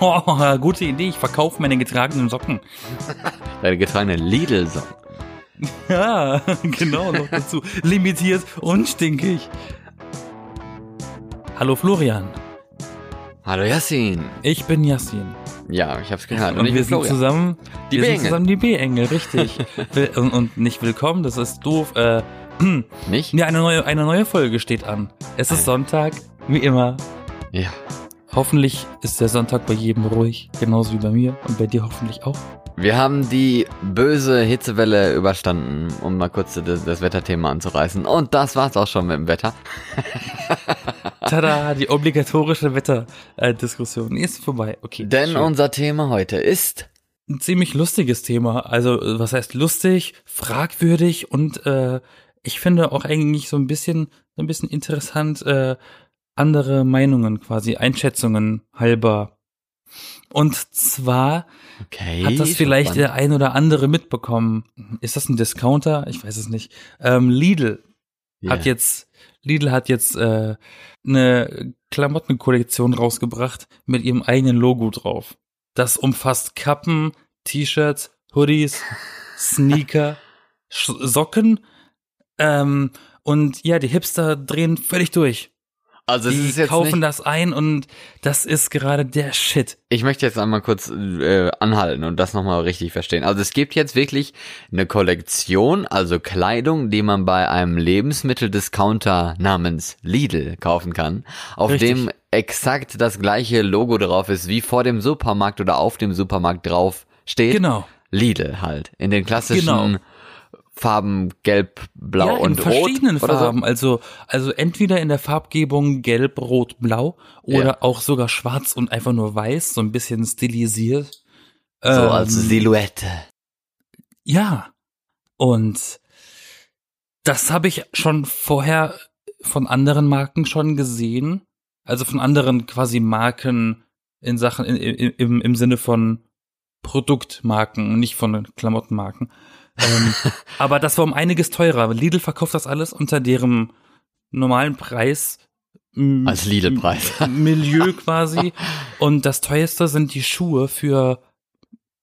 Oh, gute Idee. Ich verkaufe meine getragenen Socken. Deine getragenen Lidl-Socken. Ja, genau, noch dazu. Limitiert und stinkig. Hallo Florian. Hallo Yassin. Ich bin Yassin. Ja, ich hab's gehört. Und, ich wir sind zusammen Die wir sind zusammen die B-Engel, richtig. Und, und nicht willkommen, das ist doof. Äh, Nicht? ja, eine neue, eine neue Folge steht an. Es ist Sonntag, wie immer. Ja. Hoffentlich ist der Sonntag bei jedem ruhig, genauso wie bei mir und bei dir hoffentlich auch. Wir haben die böse Hitzewelle überstanden, um mal kurz das, das Wetterthema anzureißen. Und das war's auch schon mit dem Wetter. Tada, die obligatorische Wetterdiskussion ist vorbei. Okay. Denn schön. unser Thema heute ist ein ziemlich lustiges Thema. Also, was heißt lustig, fragwürdig und äh, ich finde auch eigentlich so ein bisschen, so ein bisschen interessant, äh, andere Meinungen quasi, Einschätzungen halber. Und zwar Okay. hat das vielleicht der ein oder andere mitbekommen. Ist das ein Discounter? Ich weiß es nicht. Ähm, Lidl Ja. hat jetzt Lidl hat jetzt äh, eine Klamottenkollektion rausgebracht mit ihrem eigenen Logo drauf. Das umfasst Kappen, T-Shirts, Hoodies, Sneaker, Socken ähm, und ja, die Hipster drehen völlig durch. Also es Die ist jetzt kaufen nicht, das ein und das ist gerade der Shit. ich möchte jetzt einmal kurz äh, anhalten und das nochmal richtig verstehen. Also es gibt jetzt wirklich eine Kollektion, also Kleidung, die man bei einem Lebensmitteldiscounter namens Lidl kaufen kann, auf Richtig. dem exakt das gleiche Logo drauf ist, wie vor dem Supermarkt oder auf dem Supermarkt drauf steht. Genau. Lidl halt. In den klassischen Genau. Farben Gelb, Blau ja, und in verschiedenen Rot oder Farben. Also, also entweder in der Farbgebung gelb, rot, blau oder Ja. auch sogar schwarz und einfach nur weiß, so ein bisschen stilisiert. So. So Ähm, als Silhouette. Ja. Und das habe ich schon vorher von anderen Marken schon gesehen. Also von anderen quasi Marken in Sachen, in, in, im, im Sinne von Produktmarken und nicht von Klamottenmarken. Ähm, aber das war um einiges teurer. Lidl verkauft das alles unter deren normalen Preis. Als Lidl-Preis. Milieu quasi. Und das teuerste sind die Schuhe für,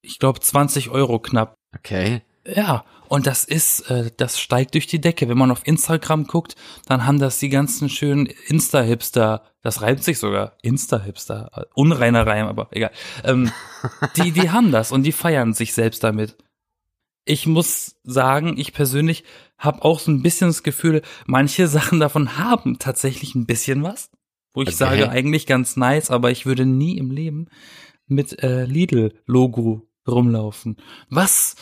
ich glaube, 20 Euro knapp. Okay. Ja, und das ist, äh, das steigt durch die Decke. Wenn man auf Instagram guckt, dann haben das die ganzen schönen Insta-Hipster, das reimt sich sogar, Insta-Hipster, unreiner Reim, aber egal. Ähm, die, die haben das und die feiern sich selbst damit. Ich muss sagen, ich persönlich habe auch so ein bisschen das Gefühl, manche Sachen davon haben tatsächlich ein bisschen was. Wo ich Okay. sage, eigentlich ganz nice, aber ich würde nie im Leben mit äh, Lidl-Logo rumlaufen. Was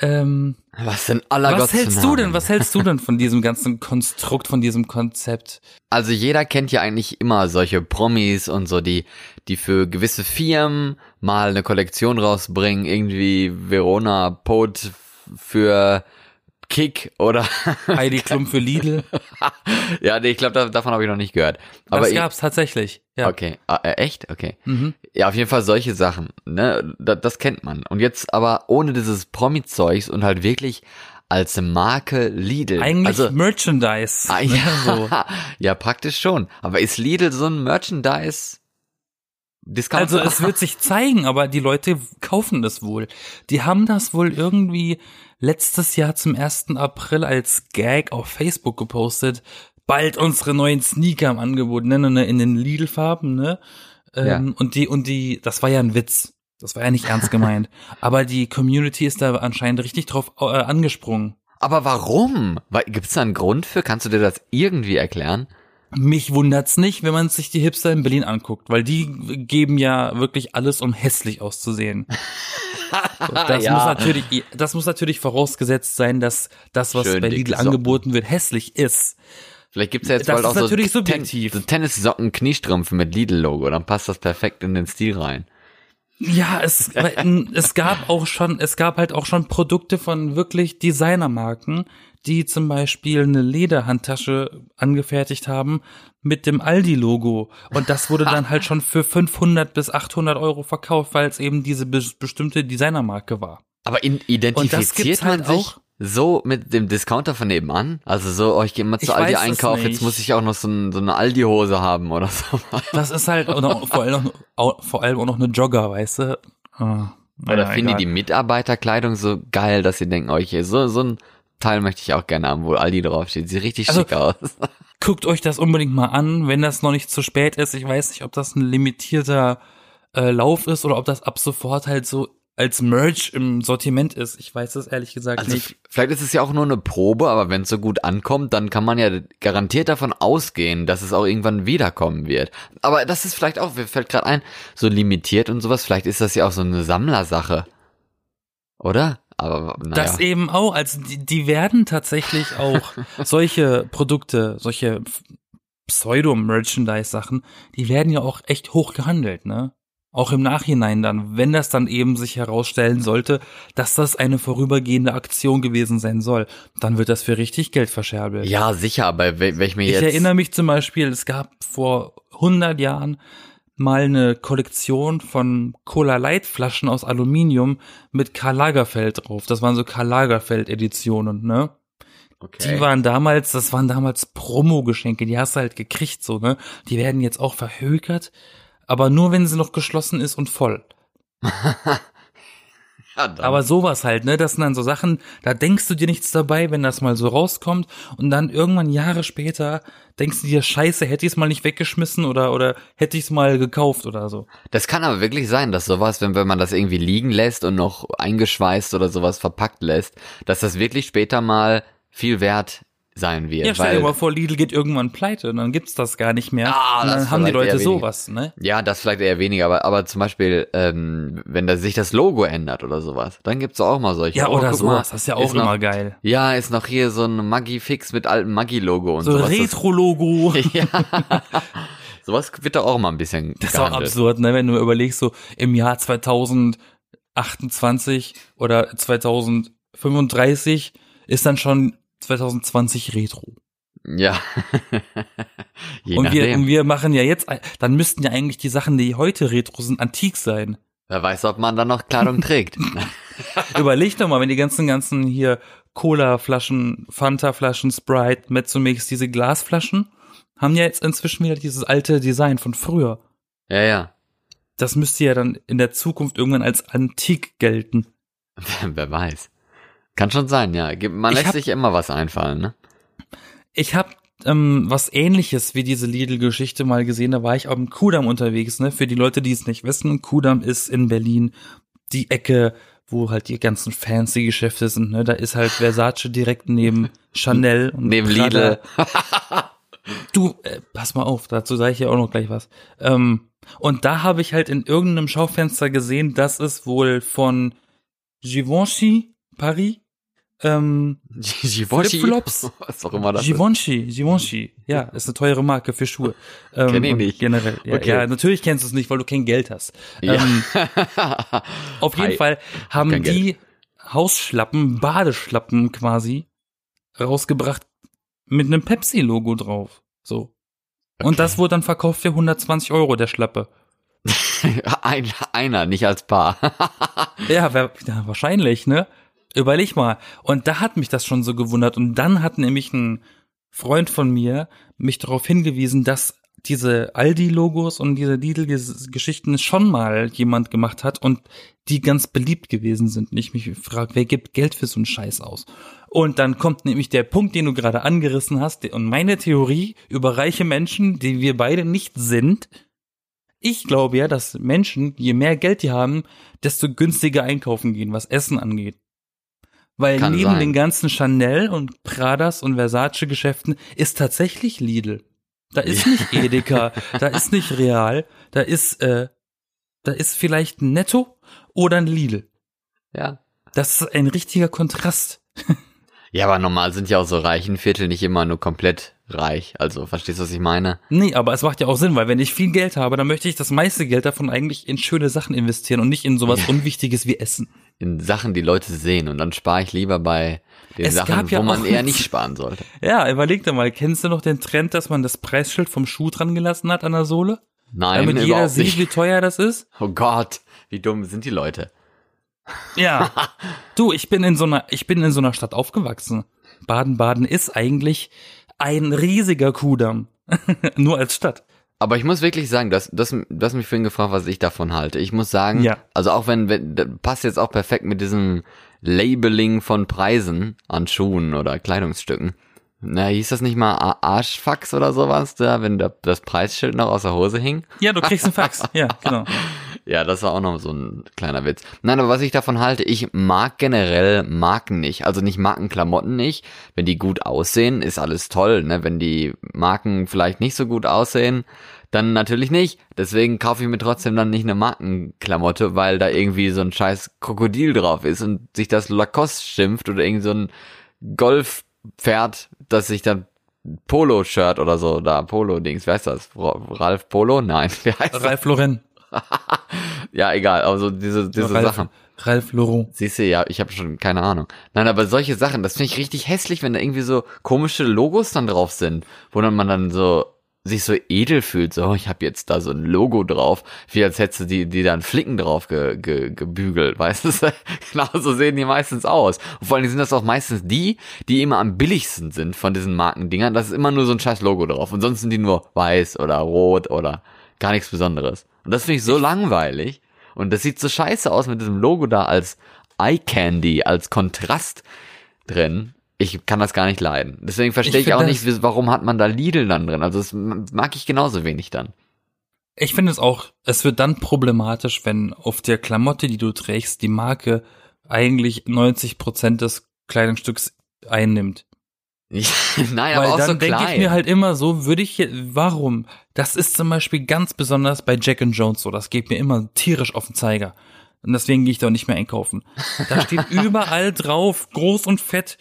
ähm, Was denn aller was Gottes hältst du denn, Namen? was hältst du denn von diesem ganzen Konstrukt, von diesem Konzept? Also jeder kennt ja eigentlich immer solche Promis und so, die, die für gewisse Firmen mal eine Kollektion rausbringen, irgendwie Verona Pot für Kick oder Heidi Klum für Lidl. ja, nee, ich glaube, da, davon habe ich noch nicht gehört. Aber das ich, gab's tatsächlich. Ja. okay, ah, äh, echt, okay. Mhm. Ja, auf jeden Fall solche Sachen, ne, das, das kennt man. Und jetzt aber ohne dieses Promi-Zeugs und halt wirklich als Marke Lidl. Eigentlich also, Merchandise. Ah, ne, ja, so. ja, praktisch schon. Aber ist Lidl so ein Merchandise? Discounter? Also es wird sich zeigen, aber die Leute kaufen das wohl. Die haben das wohl irgendwie letztes Jahr zum 1. April als Gag auf Facebook gepostet. Bald unsere neuen Sneaker im Angebot, ne, ne, ne, in den Lidl-Farben, ne? Ähm, Ja. Und die, und die, das war ja ein Witz. Das war ja nicht ernst gemeint. aber die Community ist da anscheinend richtig drauf äh, angesprungen. Aber warum? Gibt es da einen Grund für? Kannst du dir das irgendwie erklären? Mich wundert's nicht, wenn man sich die Hipster in Berlin anguckt, weil die geben ja wirklich alles, um hässlich auszusehen. Das Ja. muss natürlich, das muss natürlich vorausgesetzt sein, dass das, was Schön bei Lidl angeboten wird, hässlich ist. Vielleicht gibt's ja jetzt Das bald ist auch so, natürlich Ten subjektiv. so Tennissocken Kniestrümpfe mit Lidl-Logo. Dann passt das perfekt in den Stil rein. Ja, es, es gab auch schon, es gab halt auch schon Produkte von wirklich Designermarken, die zum Beispiel eine Lederhandtasche angefertigt haben mit dem Aldi-Logo. Und das wurde dann halt schon für 500 bis 800 Euro verkauft, weil es eben diese be bestimmte Designermarke war. Aber identifiziert man halt sich so mit dem Discounter von nebenan? Also so, oh, ich gehe mal zu Ich Aldi einkaufen, jetzt muss ich auch noch so, ein, so eine Aldi-Hose haben oder so. Das ist halt oder vor, allem noch, vor allem auch noch eine Jogger, weißt du? Ah, Oder finden die Mitarbeiterkleidung so geil, dass sie denken, oh, hier, so, so ein Teil möchte ich auch gerne haben, wo Aldi draufsteht. Sieht richtig Also- schick aus. Guckt euch das unbedingt mal an, wenn das noch nicht zu spät ist. Ich weiß nicht, ob das ein limitierter äh, Lauf ist oder ob das ab sofort halt so als Merch im Sortiment ist. Ich weiß es ehrlich gesagt Also nicht. vielleicht ist es ja auch nur eine Probe, aber wenn es so gut ankommt, dann kann man ja garantiert davon ausgehen, dass es auch irgendwann wiederkommen wird. Aber das ist vielleicht auch, mir fällt gerade ein, so limitiert und sowas, vielleicht ist das ja auch so eine Sammlersache. Oder? Aber naja. Das eben auch, also die, die werden tatsächlich auch solche Produkte, solche Pseudo-Merchandise-Sachen, die werden ja auch echt hoch gehandelt, ne? Auch im Nachhinein dann, wenn das dann eben sich herausstellen sollte, dass das eine vorübergehende Aktion gewesen sein soll, dann wird das für richtig Geld verscherbelt. ja, sicher, aber wenn ich mir ich jetzt... erinnere mich zum Beispiel, es gab vor 100 Jahren mal eine Kollektion von Cola Light Flaschen aus Aluminium mit Karl Lagerfeld drauf. Das waren so Karl Lagerfeld Editionen, ne? okay. Die waren damals, das waren damals Promo-Geschenke, die hast du halt gekriegt, so, ne? Die werden jetzt auch verhökert, aber nur wenn sie noch geschlossen ist und voll. ja, Aber sowas halt, ne? Das sind dann so Sachen, da denkst du dir nichts dabei, wenn das mal so rauskommt und dann irgendwann Jahre später denkst du dir, scheiße, hätte ich es mal nicht weggeschmissen oder, oder hätte ich es mal gekauft oder so. das kann aber wirklich sein, dass sowas, wenn, wenn man das irgendwie liegen lässt und noch eingeschweißt oder sowas verpackt lässt, dass das wirklich später mal viel wert sein wird. Ja, stell dir mal vor, Lidl geht irgendwann pleite und dann gibt's das gar nicht mehr. Ah, und dann haben die Leute sowas, ne? Ja, das vielleicht eher weniger, aber, aber zum Beispiel, ähm, wenn da sich das Logo ändert oder sowas, dann gibt's auch mal solche. Ja, Oh, oder sowas, das ist ja auch ist noch, immer geil. Ja, ist noch hier so ein Maggi-Fix mit altem Maggi-Logo und So sowas. Retro-Logo. Ja. sowas wird doch auch mal ein bisschen Das ist auch absurd, ne? Wenn du überlegst, so im Jahr 2028 oder 2035 ist dann schon 2020 Retro. Ja. Je und wir, und wir machen ja jetzt, dann müssten ja eigentlich die Sachen, die heute Retro sind, antik sein. Wer weiß, ob man dann noch Kleidung trägt. Überleg doch mal, wenn die ganzen, ganzen hier Cola-Flaschen, Fanta-Flaschen, Sprite, Mezzomix, diese Glasflaschen, haben ja jetzt inzwischen wieder dieses alte Design von früher. ja, ja. Das müsste ja dann in der Zukunft irgendwann als antik gelten. Wer weiß. Kann schon sein, ja. Man Ich lässt hab- sich immer was einfallen, ne? Ich habe ähm, was ähnliches wie diese Lidl-Geschichte mal gesehen. Da war ich auf dem Kudamm unterwegs, ne? Für die Leute, die es nicht wissen, Kudamm ist in Berlin die Ecke, wo halt die ganzen fancy Geschäfte sind, ne? Da ist halt Versace direkt neben Chanel und Neben. Lidl. Du, äh, pass mal auf, dazu sage ich ja auch noch gleich was. Ähm, und da habe ich halt in irgendeinem Schaufenster gesehen, dass es wohl von Givenchy Paris ähm, Givenchy. Flipflops. Was auch immer das ist. Givenchy, Givenchy, ja, ist eine teure Marke für Schuhe. Ähm, Kenn ich nicht. Generell, ja, Okay. ja, natürlich kennst du es nicht, weil du kein Geld hast. Ja. Ähm, auf jeden Hi. Fall haben kein die Hausschlappen, Badeschlappen quasi rausgebracht mit einem Pepsi-Logo drauf. So. Und das wurde dann verkauft für 120 Euro, der Schlappe. Ein, einer, nicht als Paar. Ja, wer, ja, wahrscheinlich, ne? Überleg mal. Und da hat mich das schon so gewundert. Und dann hat nämlich ein Freund von mir mich darauf hingewiesen, dass diese Aldi-Logos und diese Lidl-Geschichten schon mal jemand gemacht hat und die ganz beliebt gewesen sind. Und ich mich frage, wer gibt Geld für so einen Scheiß aus? Und dann kommt nämlich der Punkt, den du gerade angerissen hast, und meine Theorie über reiche Menschen, die wir beide nicht sind. Ich glaube ja, dass Menschen, je mehr Geld die haben, desto günstiger einkaufen gehen, was Essen angeht. Weil Kann neben sein. den ganzen Chanel und Pradas und Versace Geschäften ist tatsächlich Lidl. Da ist nicht Edeka, da ist nicht Real, da ist äh, da ist vielleicht ein Netto oder ein Lidl. ja. Das ist ein richtiger Kontrast. Ja, aber normal sind ja auch so reichen Viertel nicht immer nur komplett reich. Also, verstehst du, was ich meine? Nee, aber es macht ja auch Sinn, weil wenn ich viel Geld habe, dann möchte ich das meiste Geld davon eigentlich in schöne Sachen investieren und nicht in sowas Unwichtiges wie Essen. In Sachen, die Leute sehen. Und dann spare ich lieber bei den Es Sachen, ja wo man eher nicht sparen sollte. Ja, überleg dir mal, kennst du noch den Trend, dass man das Preisschild vom Schuh dran gelassen hat an der Sohle? Nein, Damit jeder sieht, nicht. wie teuer das ist? Oh Gott, wie dumm sind die Leute. Ja. du, ich bin in so einer, ich bin in so einer Stadt aufgewachsen. Baden-Baden ist eigentlich ein riesiger Kudamm. Nur als Stadt. Aber ich muss wirklich sagen, dass das, du hast mich vorhin gefragt, was ich davon halte. Ich muss sagen, Ja. also auch wenn, wenn das passt jetzt auch perfekt mit diesem Labeling von Preisen an Schuhen oder Kleidungsstücken. Na, hieß das nicht mal Arschfax oder sowas, da, wenn da das Preisschild noch aus der Hose hing? Ja, du kriegst einen Fax. Ja, genau. Ja, das war auch noch so ein kleiner Witz. Nein, aber was ich davon halte, ich mag generell Marken nicht. Also nicht Markenklamotten nicht. Wenn die gut aussehen, ist alles toll. Ne? Wenn die Marken vielleicht nicht so gut aussehen, dann natürlich nicht. Deswegen kaufe ich mir trotzdem dann nicht eine Markenklamotte, weil da irgendwie so ein scheiß Krokodil drauf ist und sich das Lacoste schimpft oder irgend so ein Golfpferd, das sich dann Polo-Shirt oder so, da Polo-Dings, wer heißt das? Ra- Ralf Polo? Nein, wer heißt das? Ralf Lauren. Ja, egal, also diese, diese Ralf, Sachen. Ralf Lauren. Siehst du, ja, ich habe schon keine Ahnung. Nein, aber solche Sachen, das finde ich richtig hässlich, wenn da irgendwie so komische Logos dann drauf sind, wo dann man dann so sich so edel fühlt, so, ich habe jetzt da so ein Logo drauf, wie als hättest du die, die dann Flicken drauf ge, ge, gebügelt, weißt du? genau so sehen die meistens aus. Und vor allem sind das auch meistens die, die immer am billigsten sind von diesen Markendingern. Das ist immer nur so ein scheiß Logo drauf. Und sonst sind die nur weiß oder rot oder gar nichts Besonderes. Und das finde ich so langweilig. Und das sieht so scheiße aus mit diesem Logo da als Eye Candy, als Kontrast drin. Ich kann das gar nicht leiden. Deswegen verstehe Ich ich, auch nicht, warum hat man da Lidl dann drin. Also das mag ich genauso wenig dann. Ich finde es auch, es wird dann problematisch, wenn auf der Klamotte, die du trägst, die Marke eigentlich 90 Prozent des Kleidungsstücks einnimmt. Nein, Weil aber auch dann so denke ich mir halt immer so, würde ich, warum? Das ist zum Beispiel ganz besonders bei Jack and Jones so. Das geht mir immer tierisch auf den Zeiger. Und deswegen gehe ich da auch nicht mehr einkaufen. Da steht überall drauf, groß und fett,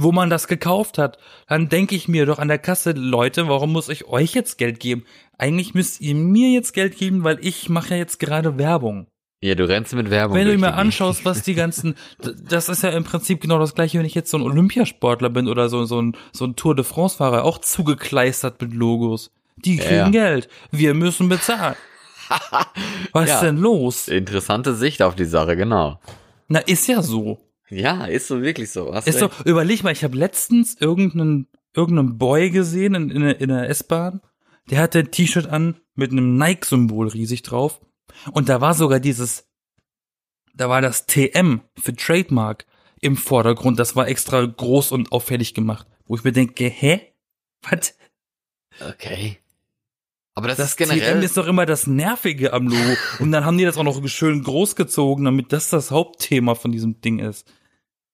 wo man das gekauft hat. Dann denke ich mir doch an der Kasse, Leute, warum muss ich euch jetzt Geld geben? Eigentlich müsst ihr mir jetzt Geld geben, weil ich mache ja jetzt gerade Werbung. ja, du rennst mit Werbung. Wenn du Gegend. anschaust, was die ganzen, das ist ja im Prinzip genau das gleiche, wenn ich jetzt so ein Olympiasportler bin oder so, so ein, so ein Tour de France-Fahrer, auch zugekleistert mit Logos. Die kriegen ja. Geld. Wir müssen bezahlen. Was Ja. ist denn los? Interessante Sicht auf die Sache, genau. Na, ist ja so. Ja, ist so wirklich so. Hast Ist so, recht. überleg mal, ich habe letztens irgendeinen, irgendeinen Boy gesehen in, in, der- in der S-Bahn. Der hatte ein T-Shirt an mit einem Nike-Symbol riesig drauf. Und da war sogar dieses, da war das TM für Trademark im Vordergrund. Das war extra groß und auffällig gemacht. Wo ich mir denke, hä? Was? Okay. Aber das, Das ist generell. TM ist doch immer das Nervige am Logo. Und dann haben die das auch noch schön groß gezogen, damit das das Hauptthema von diesem Ding ist.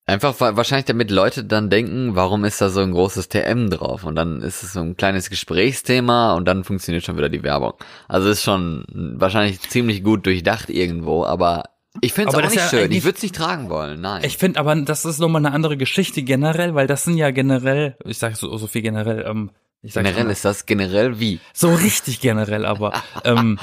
Einfach wa- wahrscheinlich damit Leute dann denken, warum ist da so ein großes TM drauf? Und dann ist es so ein kleines Gesprächsthema und dann funktioniert schon wieder die Werbung. Also ist schon wahrscheinlich ziemlich gut durchdacht irgendwo, aber ich finde es Aber auch nicht ja schön. Ich würde es nicht tragen wollen, nein. Ich finde aber, das ist nochmal eine andere Geschichte generell, weil das sind ja generell, ich sag so, so viel generell, ähm, generell ist das generell wie? so richtig generell, aber ähm,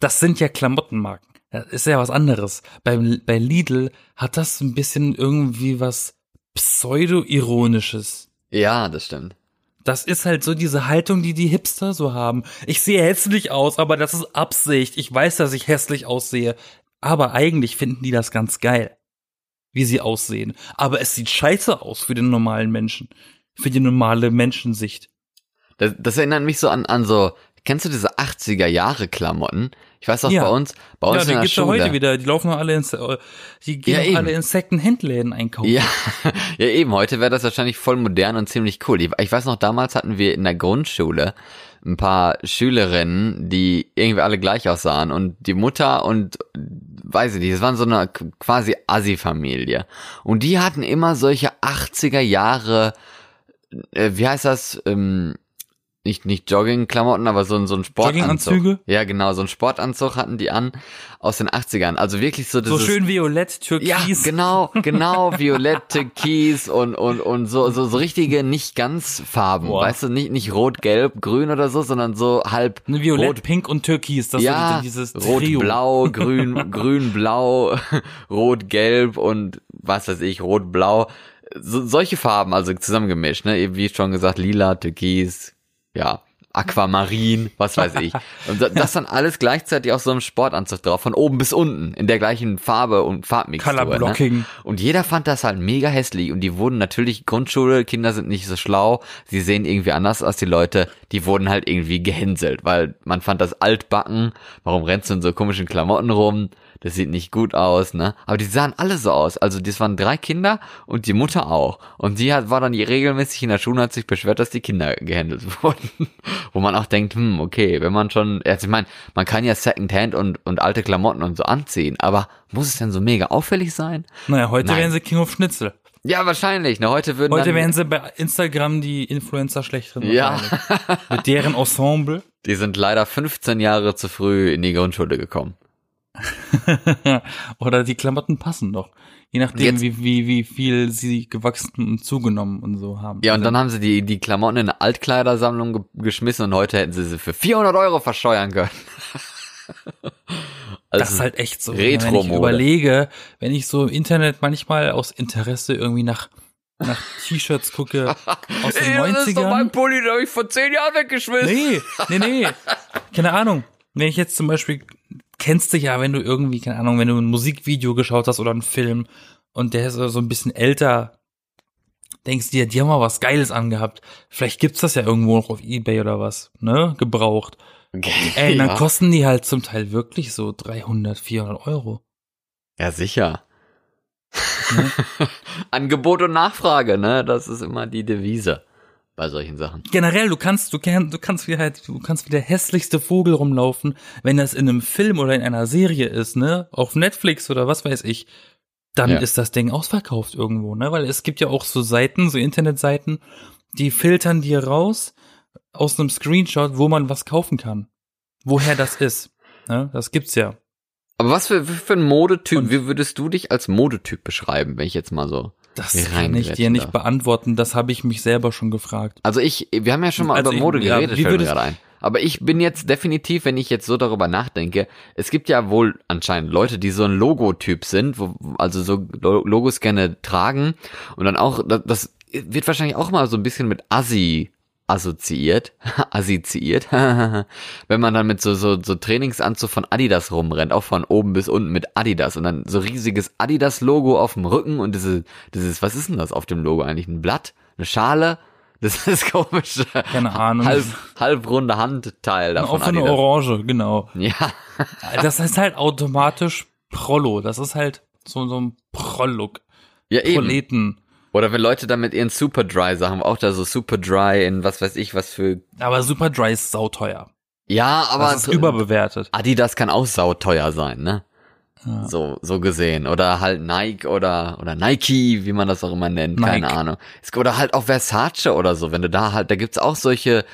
das sind ja Klamottenmarken. Das ist ja was anderes. Beim, bei Lidl hat das ein bisschen irgendwie was pseudo-ironisches. Ja, das stimmt. Das ist halt so diese Haltung, die die Hipster so haben. Ich sehe hässlich aus, aber das ist Absicht. Ich weiß, dass ich hässlich aussehe. Aber eigentlich finden die das ganz geil, wie sie aussehen. Aber es sieht scheiße aus für den normalen Menschen. Für die normale Menschensicht. Das, das erinnert mich so an, an so, kennst du diese 80er Jahre Klamotten? Ich weiß auch Ja. bei uns, bei uns Ja, in die der gibt's ja Schule. heute wieder. Die laufen ja alle ins, äh, die gehen Ja, alle in Second-Hand-Läden einkaufen. Ja, ja eben, heute wäre das wahrscheinlich voll modern und ziemlich cool. Ich, ich weiß noch, damals hatten wir in der Grundschule ein paar Schülerinnen, die irgendwie alle gleich aussahen und die Mutter und weiß ich nicht, es waren so eine quasi Assi-Familie. Und die hatten immer solche 80er Jahre, äh, wie heißt das, ähm, nicht, nicht Jogging-Klamotten, aber so, ein- so ein Sportanzug. Jogginganzüge? Ja, genau, so ein Sportanzug hatten die an aus den 80ern. Also wirklich so So dieses schön violett, türkis. ja, genau, genau, violette Kies und, und, und so, so, so richtige nicht ganz Farben, Boah. weißt du, nicht, nicht rot, gelb, grün oder so, sondern so halb Ne, Violett, rot, Pink und Türkis. Das ja, ist dieses rot, Trio. blau, grün, grün, blau, rot, gelb und was weiß ich, rot, blau. So, solche Farben, also zusammengemischt, ne, eben wie schon gesagt, lila, türkis, ja. Aquamarin, was weiß ich. Und das dann alles gleichzeitig auf so einem Sportanzug drauf, von oben bis unten, in der gleichen Farbe und Farbmixtur. Color Ne? Blocking. Und jeder fand das halt mega hässlich und die wurden natürlich, Grundschule, Kinder sind nicht so schlau, sie sehen irgendwie anders aus, die Leute, die wurden halt irgendwie gehänselt, weil man fand das altbacken, warum rennst du in so komischen Klamotten rum, das sieht nicht gut aus, ne? Aber die sahen alle so aus, also das waren drei Kinder und die Mutter auch. Und sie hat, war dann regelmäßig in der Schule und hat sich beschwert, dass die Kinder gehändelt wurden. Wo man auch denkt, hm, okay, wenn man schon, also ich meine, man kann ja Secondhand und, und alte Klamotten und so anziehen, aber muss es denn so mega auffällig sein? Naja, heute Nein. wären sie King of Schnitzel. Ja, wahrscheinlich. Ne? Heute würden Heute wären sie bei Instagram die Influencer schlechteren. Ja. Mit deren Ensemble. Die sind leider 15 Jahre zu früh in die Grundschule gekommen. Oder die Klamotten passen doch. Je nachdem, Jetzt- wie, wie, wie viel sie gewachsen und zugenommen und so haben. Ja, und dann haben sie die, die Klamotten in eine Altkleidersammlung ge geschmissen und heute hätten sie sie für 400 Euro verscheuern können. das Also, ist halt echt so. Retro-Mode. Wenn ich überlege, wenn ich so im Internet manchmal aus Interesse irgendwie nach, nach T-Shirts gucke aus den Ey, das ist doch mein 90ern. Pulli, den habe ich vor 10 Jahren weggeschmissen. Nee, nee, nee. Keine Ahnung. Wenn ich jetzt zum Beispiel, kennst du ja, wenn du irgendwie, keine Ahnung, wenn du ein Musikvideo geschaut hast oder einen Film und der ist so ein bisschen älter, denkst dir, die haben mal was Geiles angehabt. Vielleicht gibt's das ja irgendwo noch auf Ebay oder was, ne? Gebraucht. Ey, dann ja. kosten die halt zum Teil wirklich so 300, 400 Euro. ja, sicher. Ne? Angebot und Nachfrage, ne? Das ist immer die Devise bei solchen Sachen. Generell, du kannst, du kannst, du kannst wie halt, du kannst wie der hässlichste Vogel rumlaufen, wenn das in einem Film oder in einer Serie ist, ne? Auf Netflix oder was weiß ich, dann Ja. ist das Ding ausverkauft irgendwo, ne? Weil es gibt ja auch so Seiten, so Internetseiten, die filtern dir raus aus einem Screenshot, wo man was kaufen kann. Woher das ist. Ne? Das gibt's ja. Aber was für, für ein Modetyp, Und- wie würdest du dich als Modetyp beschreiben, wenn ich jetzt mal so Das kann ich dir nicht darf. beantworten. Das habe ich mich selber schon gefragt. Also ich, wir haben ja schon mal Also über ich- Mode ja, geredet, wie fällt mir gerade ein. Aber ich bin jetzt definitiv, wenn ich jetzt so darüber nachdenke, es gibt ja wohl anscheinend Leute, die so ein Logotyp sind, wo, also so Lo- Logos gerne tragen und dann auch, das, das wird wahrscheinlich auch mal so ein bisschen mit Assi assoziiert, assoziiert, wenn man dann mit so, so, so Trainingsanzug von Adidas rumrennt, auch von oben bis unten mit Adidas und dann so riesiges Adidas-Logo auf dem Rücken und diese, dieses, was ist denn das auf dem Logo eigentlich? Ein Blatt? Eine Schale? Das ist komisch. Keine Ahnung. Halb, halbrunde Handteil Eine davon. offene Adidas. Orange, genau. Ja, Das ist halt automatisch Prollo. Das ist halt so, so ein Prollook. ja eben. Proleten. Oder wenn Leute dann mit ihren Superdry Sachen, auch da so Superdry in was weiß ich was für. Aber Superdry ist sauteuer. Ja, aber Das ist überbewertet. Adidas kann auch sauteuer sein, ne? Ja. So, so gesehen. Oder halt Nike oder, oder Nike, wie man das auch immer nennt, keine Nike. Ahnung. Es- Oder halt auch Versace oder so, wenn du da halt, da gibt's auch solche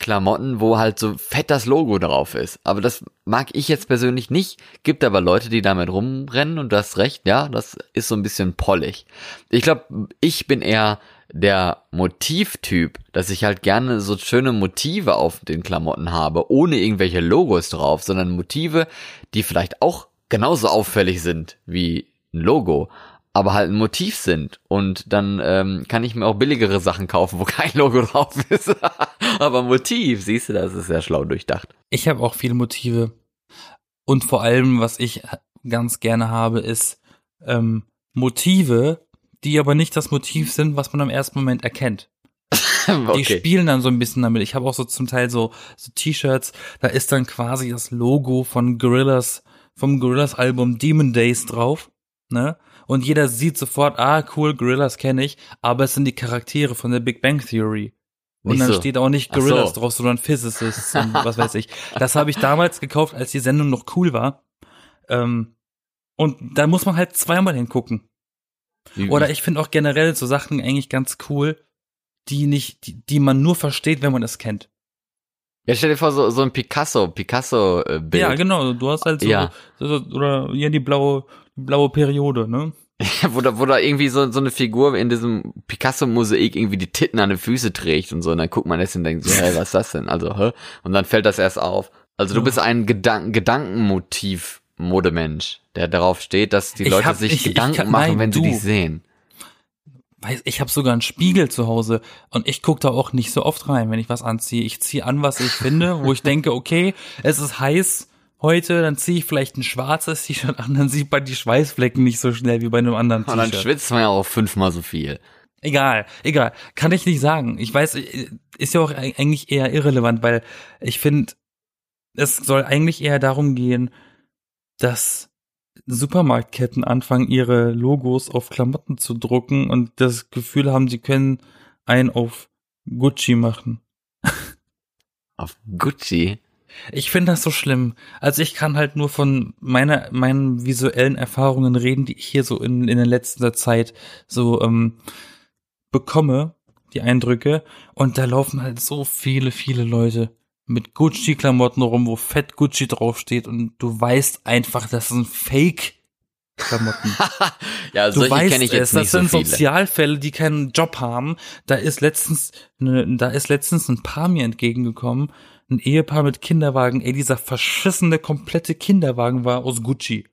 Klamotten, wo halt so fett das Logo drauf ist. Aber das mag ich jetzt persönlich nicht. Gibt aber Leute, die damit rumrennen und du hast recht, ja, das ist so ein bisschen pollig. Ich glaube, ich bin eher der Motivtyp, dass ich halt gerne so schöne Motive auf den Klamotten habe, ohne irgendwelche Logos drauf, sondern Motive, die vielleicht auch genauso auffällig sind wie ein Logo, aber halt ein Motiv sind. Und dann ähm, kann ich mir auch billigere Sachen kaufen, wo kein Logo drauf ist. aber Motiv, siehst du, das ist sehr schlau durchdacht. Ich habe auch viele Motive. Und vor allem, was ich ganz gerne habe, ist ähm, Motive, die aber nicht das Motiv sind, was man am ersten Moment erkennt. Die okay. spielen dann so ein bisschen damit. Ich habe auch so zum Teil so, so T-Shirts, da ist dann quasi das Logo von Gorillas, vom Gorillas Album Demon Days drauf, ne? Und jeder sieht sofort, ah, cool, Gorillas kenne ich, aber es sind die Charaktere von der Big Bang Theory. Und Nicht dann so. steht auch nicht Ach so. Gorillas drauf, sondern Physicists und was weiß ich. Das habe ich damals gekauft, als die Sendung noch cool war. Ähm, und da muss man halt zweimal hingucken. Oder ich finde auch generell so Sachen eigentlich ganz cool, die nicht, die, die man nur versteht, wenn man es kennt. Ja, stell dir vor, so, so ein Picasso, Picasso-Bild. Ja, genau. Du hast halt so, Ja. so oder ja die blaue, die blaue Periode, ne? wo da, wo da irgendwie so, so eine Figur in diesem Picasso-Mosaik irgendwie die Titten an den Füße trägt und so. Und dann guckt man das und denkt so, hey, was ist das denn? Also, hä? Und dann fällt das erst auf. Also du Ja. bist ein Gedanken Gedankenmotiv-Modemensch, der darauf steht, dass die Ich Leute hab- sich ich- ich Gedanken kann- machen, nein, wenn sie du. dich sehen. weiß, ich habe sogar einen Spiegel zu Hause und ich gucke da auch nicht so oft rein, wenn ich was anziehe. Ich ziehe an, was ich finde, wo ich denke, okay, es ist heiß heute, dann ziehe ich vielleicht ein schwarzes T-Shirt an, dann sieht man die Schweißflecken nicht so schnell wie bei einem anderen Und dann T-Shirt. schwitzt man ja auch fünfmal so viel. Egal, egal. Kann ich nicht sagen. Ich weiß, ist ja auch eigentlich eher irrelevant, weil ich finde, es soll eigentlich eher darum gehen, dass Supermarktketten anfangen, ihre Logos auf Klamotten zu drucken und das Gefühl haben, sie können einen auf Gucci machen. Auf Gucci. Ich finde das so schlimm. Also ich kann halt nur von meiner, meinen visuellen Erfahrungen reden, die ich hier so in, in der letzten Zeit so ähm, bekomme, die Eindrücke. Und da laufen halt so viele, viele Leute mit Gucci-Klamotten rum, wo fett Gucci draufsteht und du weißt einfach, das sind Fake-Klamotten. ja, Du solche kenne ich jetzt es, nicht das so sind viele. Sozialfälle, die keinen Job haben. Da ist letztens, ne, da ist letztens ein Paar mir entgegengekommen, ein Ehepaar mit Kinderwagen. Ey, dieser verschissene komplette Kinderwagen war aus Gucci.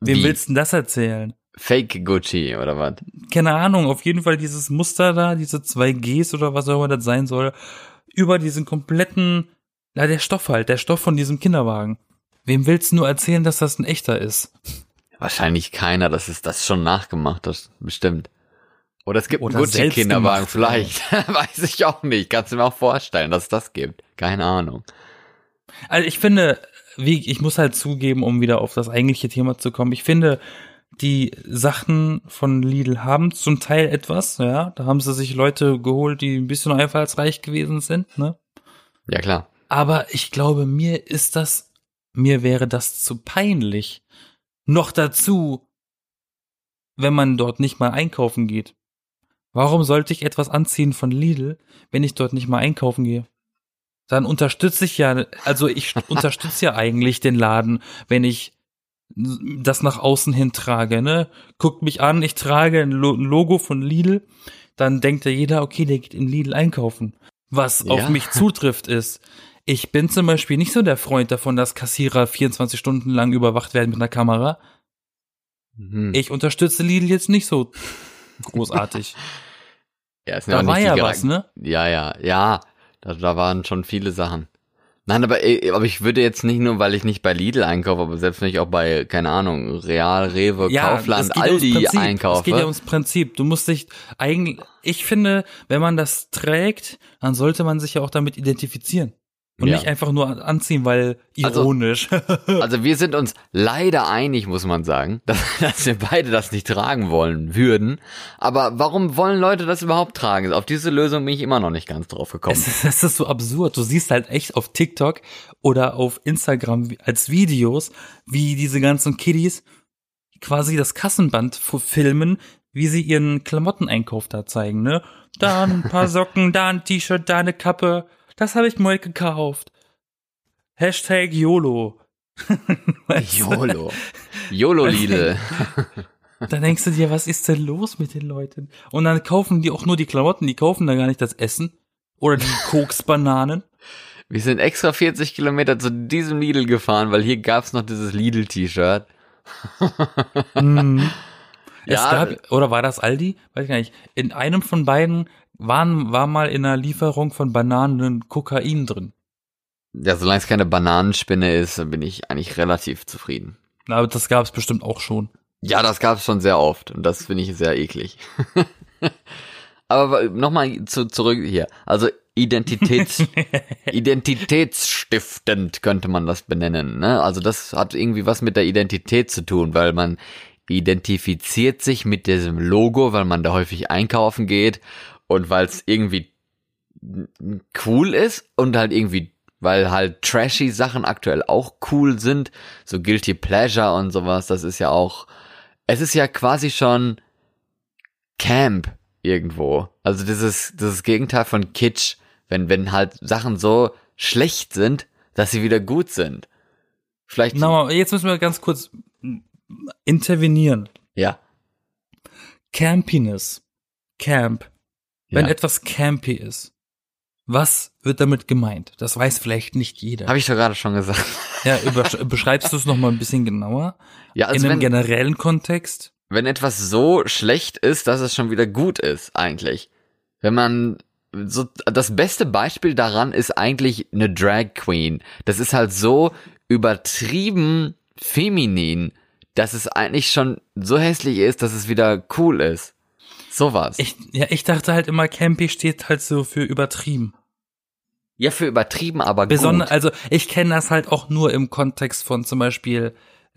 Wem Wie? willst du denn das erzählen? Fake Gucci oder was? Keine Ahnung, auf jeden Fall dieses Muster da, diese zwei Gs oder was auch immer das sein soll, über diesen kompletten, na der Stoff halt, der Stoff von diesem Kinderwagen. Wem willst du nur erzählen, dass das ein echter ist? Wahrscheinlich keiner, das ist das schon nachgemacht, das bestimmt. Oder es gibt Oder einen Gucci-Kinderwagen, vielleicht. Weiß ich auch nicht. Kannst du mir auch vorstellen, dass es das gibt. Keine Ahnung. Also ich finde, wie ich muss halt zugeben, um wieder auf das eigentliche Thema zu kommen. Ich finde, die Sachen von Lidl haben zum Teil etwas, ja. Da haben sie sich Leute geholt, die ein bisschen einfallsreich gewesen sind, ne? Ja, klar. Aber ich glaube, mir ist das, mir wäre das zu peinlich. Noch dazu, wenn man dort nicht mal einkaufen geht. Warum sollte ich etwas anziehen von Lidl, wenn ich dort nicht mal einkaufen gehe? Dann unterstütze ich ja, also ich unterstütze ja eigentlich den Laden, wenn ich das nach außen hin trage, ne? Guckt mich an, ich trage ein Lo- ein Logo von Lidl, dann denkt ja jeder, okay, der geht in Lidl einkaufen. Was auf Ja. mich zutrifft ist, ich bin zum Beispiel nicht so der Freund davon, dass Kassierer 24 Stunden lang überwacht werden mit einer Kamera. Hm. Ich unterstütze Lidl jetzt nicht so großartig. ja, ist da war ja was, ne? Ja, ja, ja. Da, da waren schon viele Sachen. Nein, aber, eh, aber ich würde jetzt nicht nur, weil ich nicht bei Lidl einkaufe, aber selbst wenn ich auch bei, keine Ahnung, Real, Rewe, Kaufland, ja ums Aldi einkaufe. Es geht ja ums Prinzip. Du musst dich eigentlich, ich finde, wenn man das trägt, dann sollte man sich ja auch damit identifizieren. Und Ja. nicht einfach nur anziehen, weil Also- ironisch. Also wir sind uns leider einig, muss man sagen, dass, dass wir beide das nicht tragen wollen würden. Aber warum wollen Leute das überhaupt tragen? Auf diese Lösung bin ich immer noch nicht ganz drauf gekommen. Es ist, so absurd. Du siehst halt echt auf TikTok oder auf Instagram als Videos, wie diese ganzen Kiddies quasi das Kassenband filmen, wie sie ihren Klamotteneinkauf da zeigen, ne? Da ein paar Socken, da ein T-Shirt, da eine Kappe. Das habe ich heute gekauft. Hashtag YOLO. Weißt du? YOLO. YOLO Lidl. Da denkst du dir, was ist denn los mit den Leuten? Und dann kaufen die auch nur die Klamotten, die kaufen da gar nicht das Essen. Oder die Koksbananen. Wir sind extra 40 Kilometer zu diesem Lidl gefahren, weil hier gab's noch dieses Lidl-T-Shirt. Mhm. Es Ja, gab, oder war das Aldi? Weiß ich gar nicht. In einem von beiden waren, war mal in einer Lieferung von Bananen Kokain drin. Ja, solange es keine Bananenspinne ist, dann bin ich eigentlich relativ zufrieden. Aber das gab es bestimmt auch schon. Ja, das gab's schon sehr oft und das finde ich sehr eklig. Aber nochmal zu, zurück hier. Also Identitäts, identitätsstiftend könnte man das benennen. Ne? Also das hat irgendwie was mit der Identität zu tun, weil man identifiziert sich mit diesem Logo, weil man da häufig einkaufen geht und weil es irgendwie cool ist und halt irgendwie, weil halt trashy Sachen aktuell auch cool sind, so Guilty Pleasure und sowas, das ist ja auch, es ist ja quasi schon Camp irgendwo. Also dieses, dieses Gegenteil von Kitsch, wenn, wenn halt Sachen so schlecht sind, dass sie wieder gut sind. Vielleicht, Na, jetzt müssen wir ganz kurz intervenieren. ja, Campiness. Camp. Wenn ja. etwas campy ist. Was wird damit gemeint? Das weiß vielleicht nicht jeder. habe ich doch gerade schon gesagt. ja, beschreibst du es noch mal ein bisschen genauer? Ja, also in einem wenn, generellen Kontext? wenn etwas so schlecht ist, dass es schon wieder gut ist, eigentlich. Wenn man so, das beste Beispiel daran ist eigentlich eine Drag Queen. Das ist halt so übertrieben feminin, dass es eigentlich schon so hässlich ist, dass es wieder cool ist. Sowas. Ich, ja, ich dachte halt immer, Campy steht halt so für übertrieben. Ja, für übertrieben, aber Besonders, gut. also ich kenne das halt auch nur im Kontext von zum Beispiel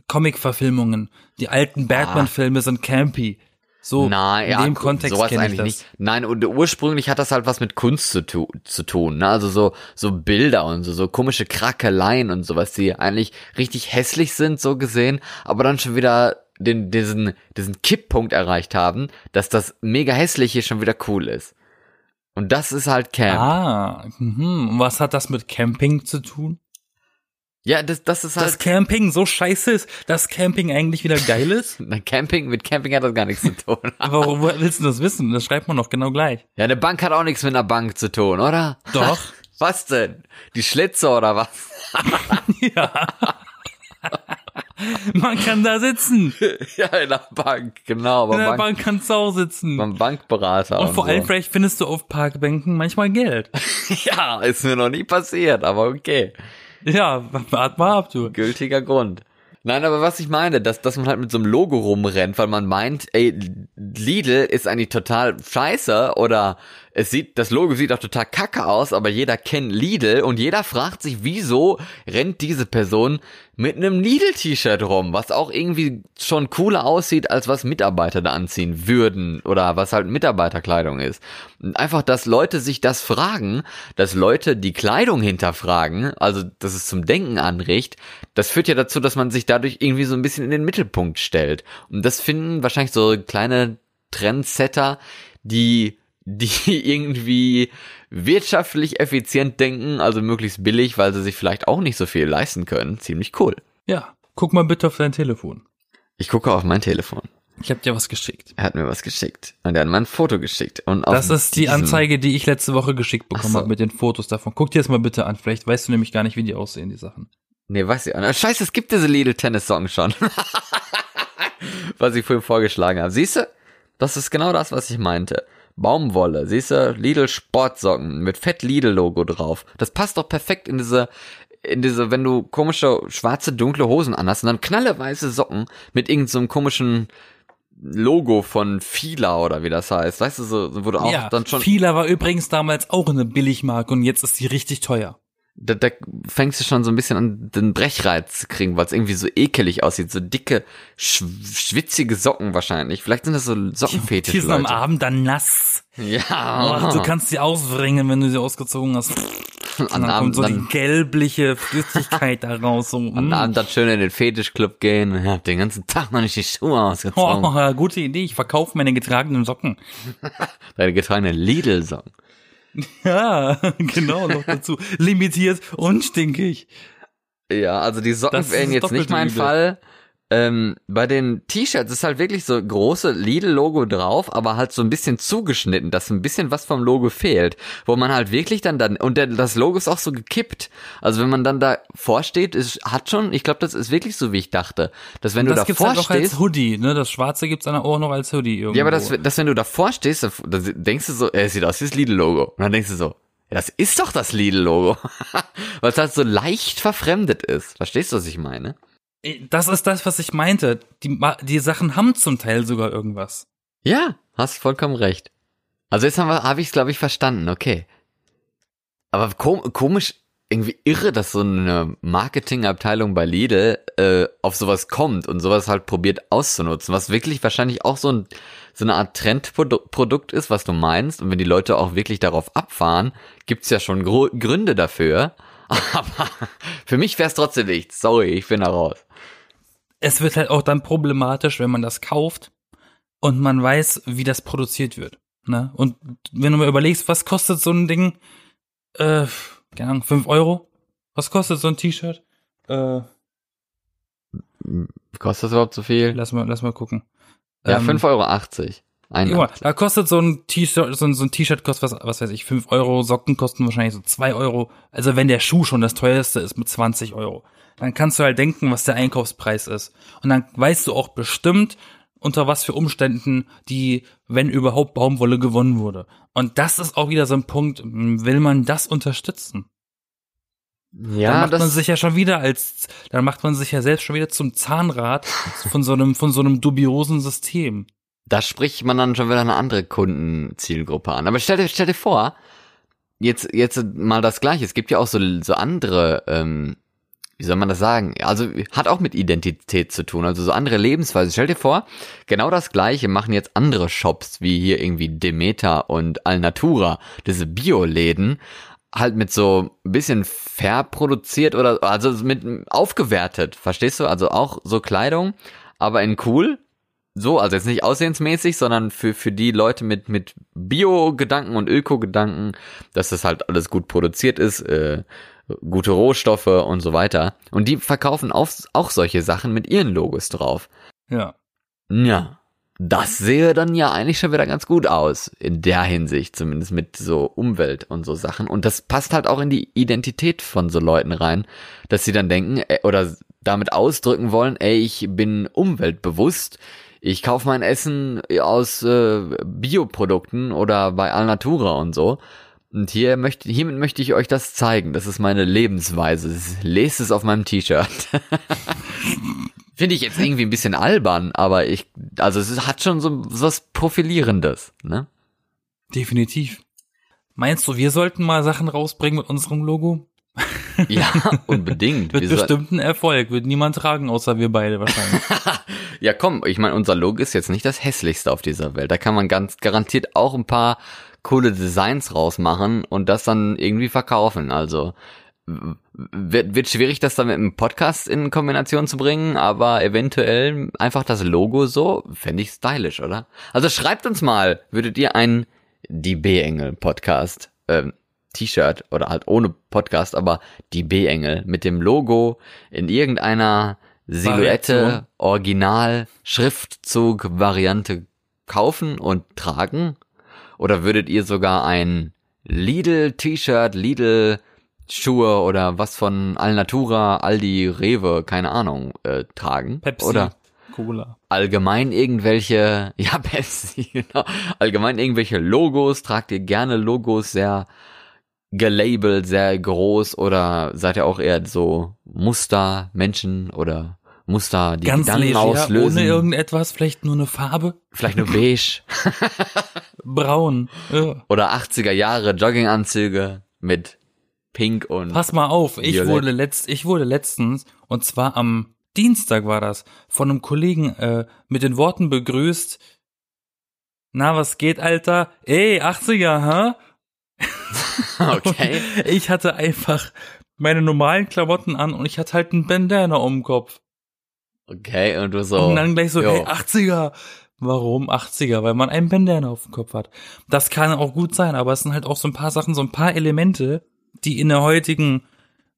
Comic-Verfilmungen. Die alten Batman-Filme sind campy. So, Nein, in ja, dem Kontext sowas kenne ich eigentlich das. nicht. Nein, und ursprünglich hat das halt was mit Kunst zu, tu zu tun, ne? Also so so Bilder und so so komische Krakeleien und sowas, die eigentlich richtig hässlich sind so gesehen, aber dann schon wieder den diesen diesen Kipppunkt erreicht haben, dass das mega hässliche schon wieder cool ist. Und das ist halt Camp. Ah, mhm. Und was hat das mit Camping zu tun? Ja, das das ist halt Dass Camping so scheiße ist, dass Camping eigentlich wieder geil ist? Na, Camping mit Camping hat das gar nichts zu tun. Aber woher willst du das wissen? Das schreibt man doch genau gleich. ja, eine Bank hat auch nichts mit einer Bank zu tun, oder? Doch. Was denn? Die Schlitze oder was? ja. Man kann da sitzen. Ja, in der Bank, genau. In der Bank, Bank kannst du auch sitzen. beim Bankberater. Und vor so. allem vielleicht findest du auf Parkbänken manchmal Geld. Ja, ist mir noch nie passiert, aber okay. Ja, wart mal ab, du. Gültiger Grund. Nein, aber was ich meine, dass, dass man halt mit so einem Logo rumrennt, weil man meint, ey, Lidl ist eigentlich total scheiße oder es sieht, das Logo sieht auch total kacke aus, aber jeder kennt Lidl und jeder fragt sich, wieso rennt diese Person mit einem Lidl-T-Shirt rum, was auch irgendwie schon cooler aussieht, als was Mitarbeiter da anziehen würden oder was halt Mitarbeiterkleidung ist. Und einfach, dass Leute sich das fragen, dass Leute die Kleidung hinterfragen, also dass es zum Denken anregt, das führt ja dazu, dass man sich dadurch irgendwie so ein bisschen in den Mittelpunkt stellt. Und das finden wahrscheinlich so kleine Trendsetter, die die irgendwie wirtschaftlich effizient denken, also möglichst billig, weil sie sich vielleicht auch nicht so viel leisten können. Ziemlich cool. Ja, guck mal bitte auf dein Telefon. Ich gucke auf mein Telefon. Ich hab dir was geschickt. Er hat mir was geschickt. Und er hat mir ein Foto geschickt. Und auf Das ist die Anzeige, die ich letzte Woche geschickt bekommen so. habe mit den Fotos davon. Guck dir das mal bitte an. Vielleicht weißt du nämlich gar nicht, wie die aussehen, die Sachen. Nee, weiß ich auch nicht. Scheiße, es gibt diese Lidl-Tennis-Song schon. was ich vorhin vorgeschlagen habe. Siehst du? Das ist genau das, was ich meinte. Baumwolle, siehst du? Lidl Sportsocken mit fett Lidl-Logo drauf. Das passt doch perfekt in diese, in diese, wenn du komische schwarze, dunkle Hosen anhast und dann knalleweiße Socken mit irgendeinem so einem komischen Logo von Fila oder wie das heißt. Weißt du, so, wo du auch ja, dann schon Fila war übrigens damals auch eine Billigmarke und jetzt ist die richtig teuer. Da, da fängst du schon so ein bisschen an, den Brechreiz zu kriegen, weil es irgendwie so ekelig aussieht. So dicke, sch schwitzige Socken wahrscheinlich. Vielleicht sind das so Sockenfetisch. Die sind am. Abend dann nass. Ja. Oh, du kannst sie auswringen, wenn du sie ausgezogen hast. Und an dann kommt Abend so dann, die gelbliche Flüssigkeit da raus. So, an mm. Abend dann schön in den Fetischclub gehen. Ich hab den ganzen Tag noch nicht die Schuhe ausgezogen. Oh, gute Idee. Ich verkaufe meine getragenen Socken. Deine getragenen Lidl-Socken. Ja, genau, noch dazu. Limitiert und stinkig. Ja, also die Socken Das wären ist jetzt nicht mein übel. Fall. Ähm, bei den T-Shirts ist halt wirklich so große Lidl-Logo drauf, aber halt so ein bisschen zugeschnitten, dass ein bisschen was vom Logo fehlt. Wo man halt wirklich dann dann, und der, das Logo ist auch so gekippt. Also wenn man dann da vorsteht, ist, hat schon, ich glaube, das ist wirklich so, wie ich dachte. Dass wenn du Das gibt's davor halt auch als Hoodie, ne? Das Schwarze gibt's dann auch noch als Hoodie irgendwo. ja, aber das, dass wenn du davor stehst, da da denkst du so, äh, es sieht aus wie das Lidl-Logo. Und dann denkst du so, das ist doch das Lidl-Logo. Weil es halt so leicht verfremdet ist. Verstehst du, was ich meine? Das ist das, was ich meinte. Die, die Sachen haben zum Teil sogar irgendwas. Ja, hast vollkommen recht. Also jetzt habe ich es, glaube ich, verstanden, okay. Aber kom komisch, irgendwie irre, dass so eine Marketingabteilung bei Lidl äh, auf sowas kommt und sowas halt probiert auszunutzen, was wirklich wahrscheinlich auch so, ein, so eine Art Trendprodukt ist, was du meinst. Und wenn die Leute auch wirklich darauf abfahren, gibt's ja schon Gro Gründe dafür. Aber für mich wär's trotzdem nichts. Sorry, ich bin da raus. Es wird halt auch dann problematisch, wenn man das kauft und man weiß, wie das produziert wird. Ne? Und wenn du mal überlegst, was kostet so ein Ding? Äh, keine Ahnung, 5 Euro? Was kostet so ein T-Shirt? Äh, Kostet das überhaupt so viel? lass mal, lass mal gucken. Ja, Ähm, 5,80 Euro. Ein Guck mal, da kostet so ein T-Shirt, so ein, so ein T-Shirt kostet was, was weiß ich, 5 Euro, Socken kosten wahrscheinlich so 2 Euro. Also wenn der Schuh schon das teuerste ist mit 20 Euro, dann kannst du halt denken, was der Einkaufspreis ist. Und dann weißt du auch bestimmt, unter was für Umständen die, wenn überhaupt, Baumwolle gewonnen wurde. Und das ist auch wieder so ein Punkt, will man das unterstützen? Ja, dann macht das, man sich ja schon wieder als, dann macht man sich ja selbst schon wieder zum Zahnrad von so einem, von so einem dubiosen System. Da spricht man dann schon wieder eine andere Kundenzielgruppe an. Aber stell dir, stell dir vor, jetzt, jetzt mal das Gleiche. Es gibt ja auch so, so andere, ähm, wie soll man das sagen? Also hat auch mit Identität zu tun, also so andere Lebensweise. Stell dir vor, genau das Gleiche machen jetzt andere Shops, wie hier irgendwie Demeter und Alnatura, diese Bioläden, halt mit so ein bisschen fair produziert oder also mit aufgewertet, verstehst du? Also auch so Kleidung, aber in cool. So, also jetzt nicht aussehensmäßig, sondern für, für die Leute mit, mit Bio-Gedanken und Öko-Gedanken, dass das halt alles gut produziert ist, äh, gute Rohstoffe und so weiter. Und die verkaufen auch, auch solche Sachen mit ihren Logos drauf. Ja. Ja, das sehe dann ja eigentlich schon wieder ganz gut aus, in der Hinsicht, zumindest mit so Umwelt und so Sachen. Und das passt halt auch in die Identität von so Leuten rein, dass sie dann denken äh, oder damit ausdrücken wollen, ey, ich bin umweltbewusst, ich kaufe mein Essen aus äh, Bioprodukten oder bei Alnatura und so. Und hier möchte, hiermit möchte ich euch das zeigen. Das ist meine Lebensweise. Lest es auf meinem T-Shirt. Finde ich jetzt irgendwie ein bisschen albern, aber ich, also es hat schon so, so was Profilierendes, ne? Definitiv. Meinst du, wir sollten mal Sachen rausbringen mit unserem Logo? Ja, unbedingt. Wird Wir soll- bestimmt ein Erfolg, wird niemand tragen, außer wir beide wahrscheinlich. Ja, komm, ich meine, unser Logo ist jetzt nicht das hässlichste auf dieser Welt. Da kann man ganz garantiert auch ein paar coole Designs rausmachen und das dann irgendwie verkaufen. Also wird, wird schwierig, das dann mit einem Podcast in Kombination zu bringen, aber eventuell einfach das Logo so, fände ich stylisch, oder? Also schreibt uns mal, würdet ihr einen Die B-Engel Podcast, ähm, T-Shirt oder halt ohne Podcast, aber die B-Engel mit dem Logo in irgendeiner Silhouette. Original, Schriftzug, Variante kaufen und tragen? Oder würdet ihr sogar ein Lidl-T-Shirt, Lidl-Schuhe oder was von Alnatura, Aldi, Rewe, keine Ahnung, äh, tragen? Pepsi, Oder Cola. allgemein irgendwelche, ja, Pepsi, genau, allgemein irgendwelche Logos, tragt ihr gerne Logos sehr gelabelt, sehr groß oder seid ihr auch eher so Muster, Menschen oder Muster, die Ganz Gedanken leger, auslösen? ohne irgendetwas, vielleicht nur eine Farbe. Vielleicht nur beige Braun. Ja. oder 80er Jahre Jogginganzüge mit Pink und Pass mal auf, ich Violett. wurde letzt, ich wurde letztens, und zwar am Dienstag war das, von einem Kollegen äh, mit den Worten begrüßt, na, was geht, Alter? Ey, 80er, ha? okay. Ich hatte einfach meine normalen Klamotten an und ich hatte halt einen Bandana um den Kopf. Okay, und du so. und dann gleich so, jo. hey, 80er. Warum 80er? Weil man einen Bandana auf dem Kopf hat. Das kann auch gut sein, aber es sind halt auch so ein paar Sachen, so ein paar Elemente, die in der heutigen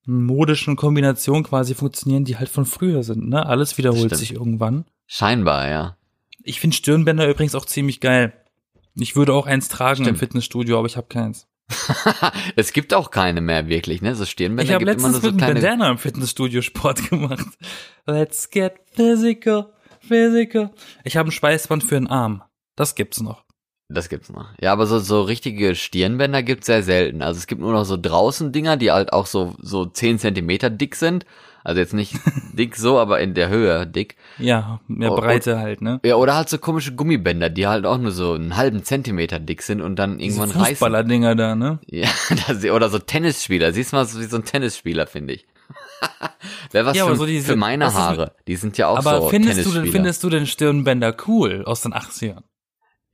modischen Kombination quasi funktionieren, die halt von früher sind. Ne? Alles wiederholt sich irgendwann. Scheinbar, ja. Ich finde Stirnbänder übrigens auch ziemlich geil. Ich würde auch eins tragen im Stimmt. Fitnessstudio, aber ich habe keins. es gibt auch keine mehr wirklich, ne? So Stirnbänder ich habe gibt immer nur letztens so mit kleine. Bandana im Fitnessstudio Sport gemacht. Let's get physical, physical. Ich habe ein Schweißband für den Arm. Das gibt's noch. Das gibt's noch. Ja, aber so, so richtige Stirnbänder gibt's sehr selten. Also es gibt nur noch so draußen Dinger, die halt auch so, so 10 Zentimeter dick sind. Also jetzt nicht dick so, aber in der Höhe dick. Ja, mehr Breite halt, ne? Ja, oder halt so komische Gummibänder, die halt auch nur so einen halben Zentimeter dick sind und dann Diese irgendwann reißen. Fußballer-Dinger da, ne? Ja, das, oder so Tennisspieler. Siehst du mal so wie so ein Tennisspieler, finde ich. Wäre was Ja, für, aber so diese- für meine das ist- Haare. Die sind ja auch Aber so findest du Tennisspieler. denn, findest du denn Stirnbänder cool aus den 80ern?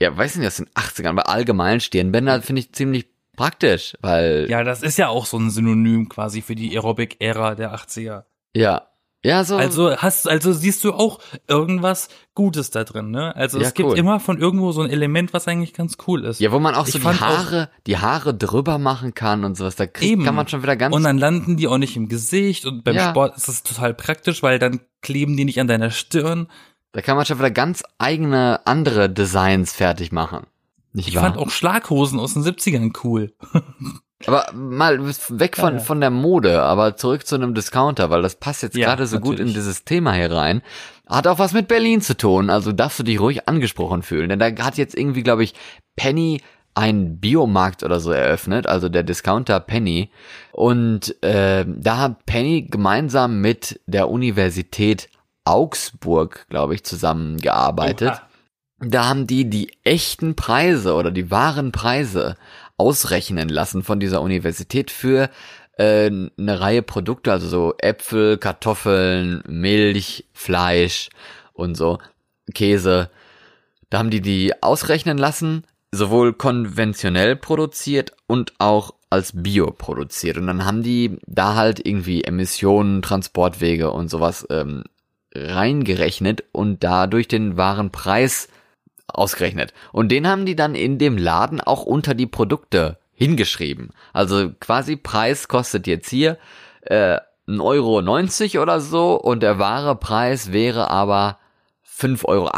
Ja, weiß nicht, aus den 80ern, aber allgemein Stirnbänder finde ich ziemlich praktisch, weil Ja, das ist ja auch so ein Synonym quasi für die Aerobic-Ära der 80er. ja, ja so Also hast, also siehst du auch irgendwas Gutes da drin, ne? Also Ja, es gibt cool. immer von irgendwo so ein Element, was eigentlich ganz cool ist. Ja, wo man auch Ich so die fand auch- Haare, die Haare drüber machen kann und sowas. Da kriegt, Eben. kann man schon wieder ganz. Und dann landen die auch nicht im Gesicht und beim Ja. Sport ist das total praktisch, weil dann kleben die nicht an deiner Stirn. Da kann man schon wieder ganz eigene andere Designs fertig machen. Nicht Ich wahr? fand auch Schlaghosen aus den 70ern cool. Aber mal weg von, Ja, ja. von der Mode, aber zurück zu einem Discounter, weil das passt jetzt Ja, gerade so gut in natürlich. dieses Thema hier rein. Hat auch was mit Berlin zu tun, also darfst du dich ruhig angesprochen fühlen. Denn da hat jetzt irgendwie, glaube ich, Penny einen Biomarkt oder so eröffnet, also der Discounter Penny. Und äh, da hat Penny gemeinsam mit der Universität Augsburg, glaube ich, zusammengearbeitet. Oha. Da haben die die echten Preise oder die wahren Preise ausrechnen lassen von dieser Universität für äh, eine Reihe Produkte, also so Äpfel, Kartoffeln, Milch, Fleisch und so, Käse. Da haben die die ausrechnen lassen, sowohl konventionell produziert und auch als Bio produziert. Und dann haben die da halt irgendwie Emissionen, Transportwege und sowas ähm, reingerechnet und dadurch den wahren Preis ausgerechnet. Und den haben die dann in dem Laden auch unter die Produkte hingeschrieben. Also quasi Preis kostet jetzt hier äh, 1,90 Euro oder so und der wahre Preis wäre aber 5,80 Euro.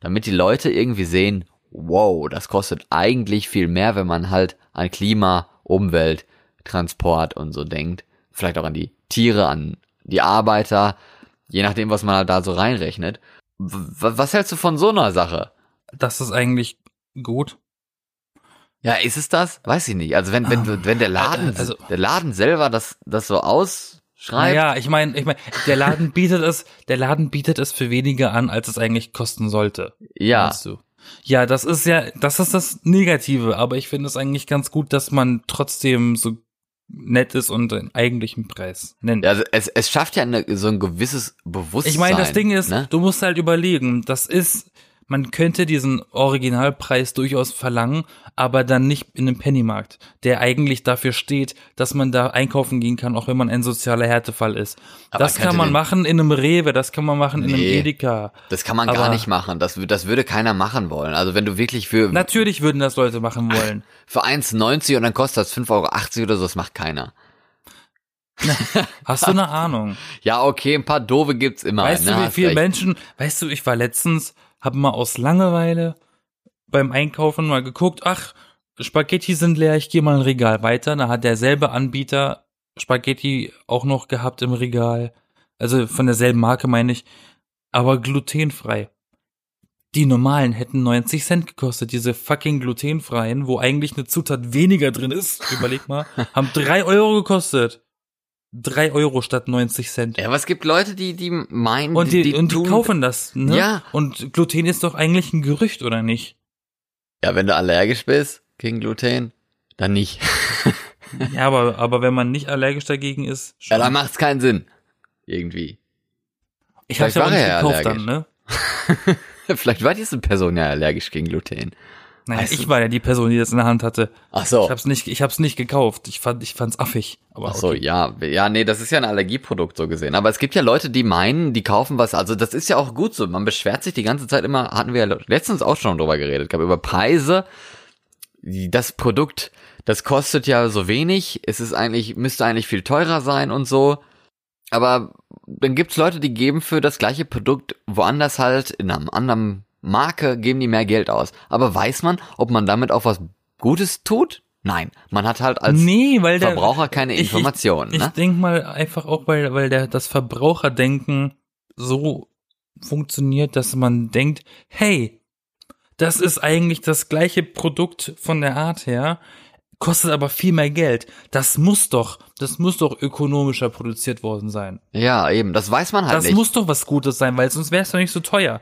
Damit die Leute irgendwie sehen, wow, das kostet eigentlich viel mehr, wenn man halt an Klima, Umwelt, Transport und so denkt. Vielleicht auch an die Tiere, an die Arbeiter, je nachdem, was man halt da so reinrechnet. W was hältst du von so einer Sache? Das ist eigentlich gut. Ja, ist es das? Weiß ich nicht. Also wenn, wenn, Ah. wenn der Laden, Also- der Laden selber das, das so ausschreibt. Naja, ich meine, ich meine, der Laden bietet es, der Laden bietet es für weniger an, als es eigentlich kosten sollte. ja. Ja, das ist ja, das ist das Negative, aber ich finde es eigentlich ganz gut, dass man trotzdem so nett ist und den eigentlichen Preis nennt. Also es, es schafft ja eine, so ein gewisses Bewusstsein. ich meine, das Ding ist, ne? du musst halt überlegen, das ist, man könnte diesen Originalpreis durchaus verlangen, aber dann nicht in einem Pennymarkt, der eigentlich dafür steht, dass man da einkaufen gehen kann, auch wenn man ein sozialer Härtefall ist. Aber das kann man machen in einem Rewe, das kann man machen in einem Nee. Edeka. Das kann man gar aber- nicht machen. Das, das würde keiner machen wollen. Also wenn du wirklich für, Natürlich würden das Leute machen wollen. für 1,90 und dann kostet das 5,80 Euro oder so, das macht keiner. Hast du eine Ahnung? Ja, okay, ein paar doofe gibt's immer. Weißt ne, du, wie viele. Menschen, weißt du, ich war letztens, hab mal aus Langeweile beim Einkaufen mal geguckt, ach, Spaghetti sind leer, ich gehe mal ein Regal weiter. Da hat derselbe Anbieter Spaghetti auch noch gehabt im Regal. Also von derselben Marke meine ich, aber glutenfrei. Die normalen hätten 90 Cent gekostet, diese fucking glutenfreien, wo eigentlich eine Zutat weniger drin ist, überleg mal, haben drei Euro gekostet. Drei Euro statt 90 Cent. Ja, aber es gibt Leute, die, die meinen, Und die, und die kaufen das, ne? Ja. Und Gluten ist doch eigentlich ein Gerücht, oder nicht? Ja, wenn du allergisch bist gegen Gluten, dann nicht. Ja, aber, aber wenn man nicht allergisch dagegen ist, Ja, schon. dann macht's keinen Sinn. Irgendwie. ich hab's ja auch war nicht ja gekauft allergisch. dann, ne? Vielleicht war diese Person ja allergisch gegen Gluten. Naja, Weißt ich war ja die Person, die das in der Hand hatte. Ach so. Ich hab's nicht, ich hab's nicht gekauft. Ich fand, ich fand's affig. Aber Ach so, okay. ja, ja, nee, das ist ja ein Allergieprodukt so gesehen. Aber es gibt ja Leute, die meinen, die kaufen was. Also das ist ja auch gut so. Man beschwert sich die ganze Zeit immer. Hatten wir ja letztens auch schon drüber geredet, gab über Preise. Das Produkt, das kostet ja so wenig. Es ist eigentlich, müsste eigentlich viel teurer sein und so. Aber dann gibt's Leute, die geben für das gleiche Produkt woanders halt in einem anderen Marke geben die mehr Geld aus. Aber weiß man, ob man damit auch was Gutes tut? Nein, man hat halt als nee, weil der Verbraucher keine ich- Informationen. Ich ne? denk mal einfach auch, weil, weil der, das Verbraucherdenken so funktioniert, dass man denkt, hey, das ist eigentlich das gleiche Produkt von der Art her, kostet aber viel mehr Geld. Das muss doch, das muss doch ökonomischer produziert worden sein. Ja, eben, das weiß man halt das nicht. muss doch was Gutes sein, weil sonst wäre es doch nicht so teuer.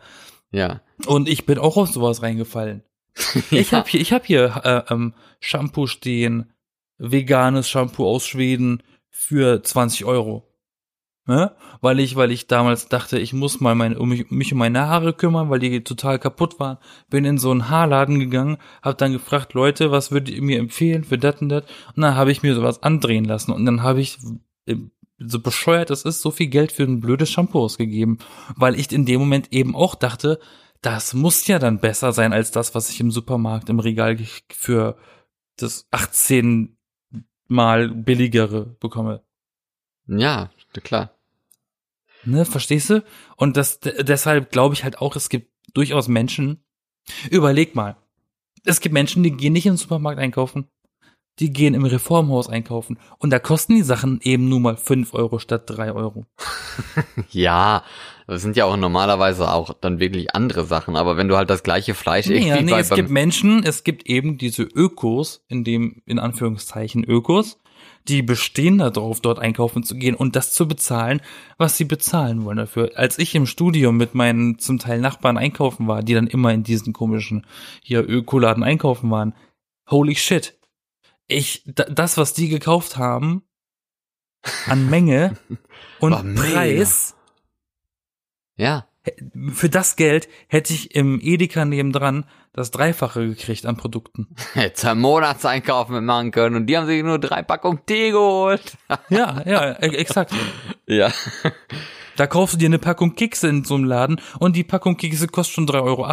Ja. Und ich bin auch auf sowas reingefallen. Ich ja. habe hier, ich hab hier äh, ähm, Shampoo stehen, veganes Shampoo aus Schweden für 20 Euro. Ne? Weil ich, weil ich damals dachte, ich muss mal meine, um mich, mich um meine Haare kümmern, weil die total kaputt waren. Bin in so einen Haarladen gegangen, habe dann gefragt, Leute, was würdet ihr mir empfehlen für dat und dat? Und dann habe ich mir sowas andrehen lassen und dann habe ich so bescheuert es ist, so viel Geld für ein blödes Shampoo ausgegeben, weil ich in dem Moment eben auch dachte, das muss ja dann besser sein als das, was ich im Supermarkt im Regal für das 18 mal billigere bekomme. ja, klar. Ne, verstehst du? Und das deshalb glaube ich halt auch, es gibt durchaus Menschen. Überleg mal. Es gibt Menschen, die gehen nicht in den Supermarkt einkaufen. Die gehen im Reformhaus einkaufen. Und da kosten die Sachen eben nur mal fünf Euro statt drei Euro. Ja, das sind ja auch normalerweise auch dann wirklich andere Sachen, aber wenn du halt das gleiche Fleisch irgendwie Ja, nee, bei, es gibt Menschen, es gibt eben diese Ökos, in dem, in Anführungszeichen Ökos, die bestehen darauf, dort einkaufen zu gehen und das zu bezahlen, was sie bezahlen wollen dafür. Als ich im Studium mit meinen zum Teil Nachbarn einkaufen war, die dann immer in diesen komischen hier Ökoladen einkaufen waren, holy shit. Ich, da, das, was die gekauft haben, an Menge und. Preis, ja, für das Geld hätte ich im Edeka nebendran das Dreifache gekriegt an Produkten. hätte einen Monatseinkauf mitmachen können und die haben sich nur drei Packungen Tee geholt. Ja, ja, e- exakt. ja. Da kaufst du dir eine Packung Kekse in so einem Laden und die Packung Kekse kostet schon 3,80 Euro.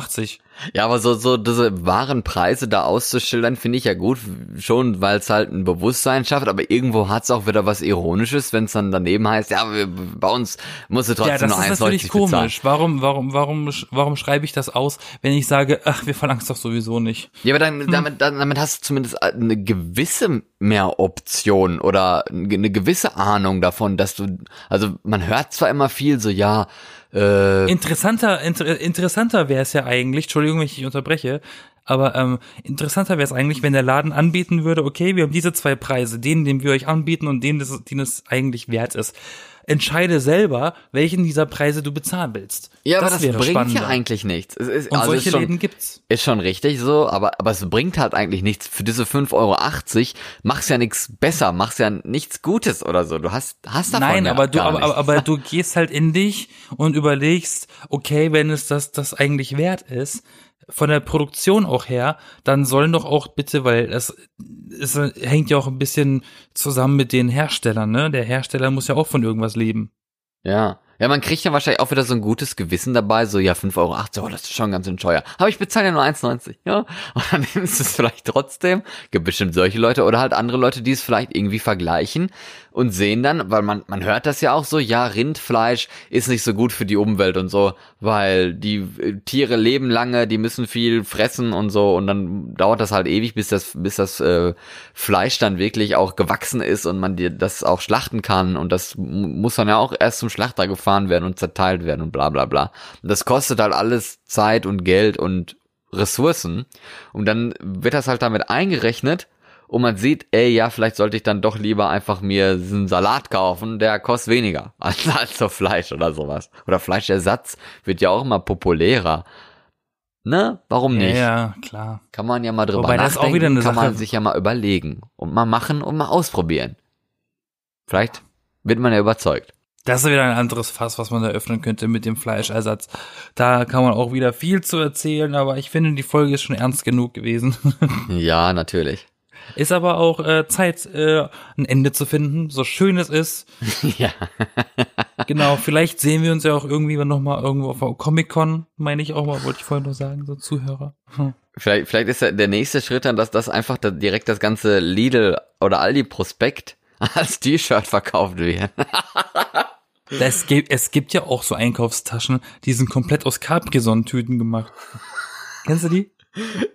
Ja, aber so, so diese wahren Preise da auszuschildern, finde ich ja gut, schon, weil es halt ein Bewusstsein schafft, aber irgendwo hat es auch wieder was Ironisches, wenn es dann daneben heißt, ja, wir, bei uns musst du Ja, trotzdem das nur ist natürlich 1,90 bezahlen. komisch. Warum, warum, warum, warum schreibe ich das aus, wenn ich sage, ach, wir verlangen es doch sowieso nicht? Ja, aber dann, damit, dann, damit hast du zumindest eine gewisse mehr Option oder eine gewisse Ahnung davon, dass du, also man hört zwar immer viel so, ja, äh, Interessanter, inter, interessanter wäre es ja eigentlich, Entschuldigung, wenn ich dich unterbreche, aber ähm, interessanter wäre es eigentlich, wenn der Laden anbieten würde, okay, wir haben diese zwei Preise, den, den wir euch anbieten und den, den es eigentlich wert ist. Entscheide selber, welchen dieser Preise du bezahlen willst. ja, aber das bringt spannender. ja eigentlich nichts. Es ist, Und also solche ist schon, Läden gibt's. Ist schon richtig so, aber, aber es bringt halt eigentlich nichts. Für diese 5,80 Euro machst ja nichts besser, machst ja nichts Gutes oder so. Du hast, hast davon Nein, ja aber du, aber, aber, aber du gehst halt in dich und überlegst, okay, wenn es das, das eigentlich wert ist, von der Produktion auch her, dann sollen doch auch bitte, weil das es hängt ja auch ein bisschen zusammen mit den Herstellern, ne? Der Hersteller muss ja auch von irgendwas leben. Ja. Ja, man kriegt ja wahrscheinlich auch wieder so ein gutes Gewissen dabei, so, ja, 5,80 Euro, oh, das ist schon ganz schön teuer. Aber ich bezahle ja nur 1,90, ja. Und dann nimmst du es vielleicht trotzdem. Gibt bestimmt solche Leute oder halt andere Leute, die es vielleicht irgendwie vergleichen und sehen dann, weil man, man hört das ja auch so, ja, Rindfleisch ist nicht so gut für die Umwelt und so, weil die äh, Tiere leben lange, die müssen viel fressen und so und dann dauert das halt ewig, bis das, bis das äh, Fleisch dann wirklich auch gewachsen ist und man dir das auch schlachten kann und das mu- muss dann ja auch erst zum Schlachter gefahren werden und zerteilt werden und bla bla bla. Und das kostet halt alles Zeit und Geld und Ressourcen und dann wird das halt damit eingerechnet und man sieht, ey, ja, vielleicht sollte ich dann doch lieber einfach mir einen Salat kaufen, der kostet weniger als, als so Fleisch oder sowas. Oder Fleischersatz wird ja auch immer populärer. Ne? Warum nicht? Ja, ja, klar. Kann man ja mal drüber Wobei das nachdenken, auch wieder eine kann man Sache- sich ja mal überlegen und mal machen und mal ausprobieren. Vielleicht wird man ja überzeugt. Das ist wieder ein anderes Fass, was man da öffnen könnte mit dem Fleischersatz. Da kann man auch wieder viel zu erzählen, aber ich finde, die Folge ist schon ernst genug gewesen. Ja, natürlich. Ist aber auch äh, Zeit, äh, ein Ende zu finden, so schön es ist. ja. Genau, vielleicht sehen wir uns ja auch irgendwie noch mal irgendwo auf Comic-Con, meine ich auch mal, wollte ich vorhin noch sagen, so Zuhörer. Hm. Vielleicht, vielleicht ist ja der nächste Schritt dann, dass das einfach da direkt das ganze Lidl oder Aldi Prospekt als T-Shirt verkauft wird. Es gibt, es gibt ja auch so Einkaufstaschen, die sind komplett aus Capri-Sonn-Tüten gemacht. Kennst du die?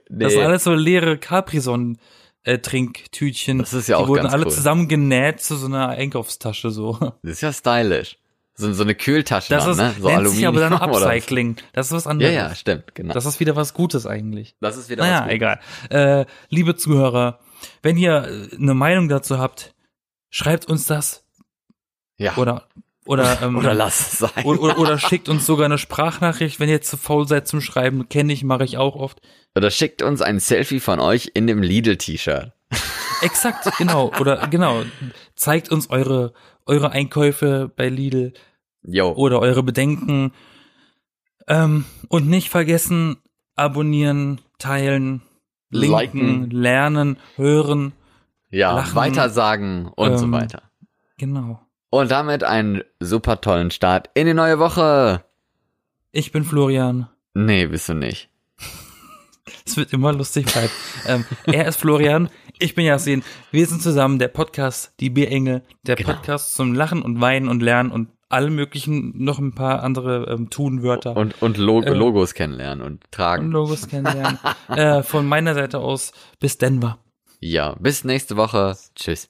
Das sind alles so leere Capri-Sonn- äh, Trinktütchen. Das ist ja auch Die wurden ganz alle cool. zusammengenäht zu so einer Einkaufstasche so. Das ist ja stylisch. So, so eine Kühltasche Das dann, ist, ne? So nennt sich aber dann Aluminium. Upcycling. Das ist was Ja, anderes. ja, stimmt, genau. Das ist wieder was Gutes eigentlich. Das ist wieder Naja, was Gutes. egal. Äh, liebe Zuhörer, wenn ihr äh, eine Meinung dazu habt, schreibt uns das Ja. oder oder ähm, Oder lass es sein. oder, oder, oder schickt uns sogar eine Sprachnachricht, wenn ihr zu faul seid zum Schreiben. Kenne ich, mache ich auch oft. Oder schickt uns ein Selfie von euch in dem Lidl-T-Shirt. Exakt, genau. Oder genau. Zeigt uns eure eure Einkäufe bei Lidl Jo. oder eure Bedenken. Ähm, und nicht vergessen, abonnieren, teilen, linken, Liken. lernen, hören. ja, lachen, weitersagen und so ähm, weiter. Genau. Und damit einen super tollen Start in die neue Woche. Ich bin Florian. Nee, bist du nicht. Es wird immer lustig bleiben. ähm, er ist Florian, ich bin Yasin. Wir sind zusammen der Podcast Die Bierengel, der Genau. Podcast zum Lachen und Weinen und Lernen und alle möglichen, noch ein paar andere ähm, Tunwörter und, Und, und Lo Äh. Logos kennenlernen und tragen. Logos kennenlernen. äh, von meiner Seite aus bis Denver. Ja, bis nächste Woche. Tschüss.